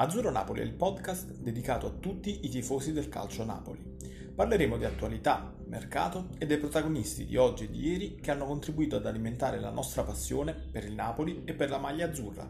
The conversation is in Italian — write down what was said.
Azzurro Napoli è il podcast dedicato a tutti i tifosi del calcio Napoli. Parleremo di attualità, mercato e dei protagonisti di oggi e di ieri che hanno contribuito ad alimentare la nostra passione per il Napoli e per la maglia azzurra.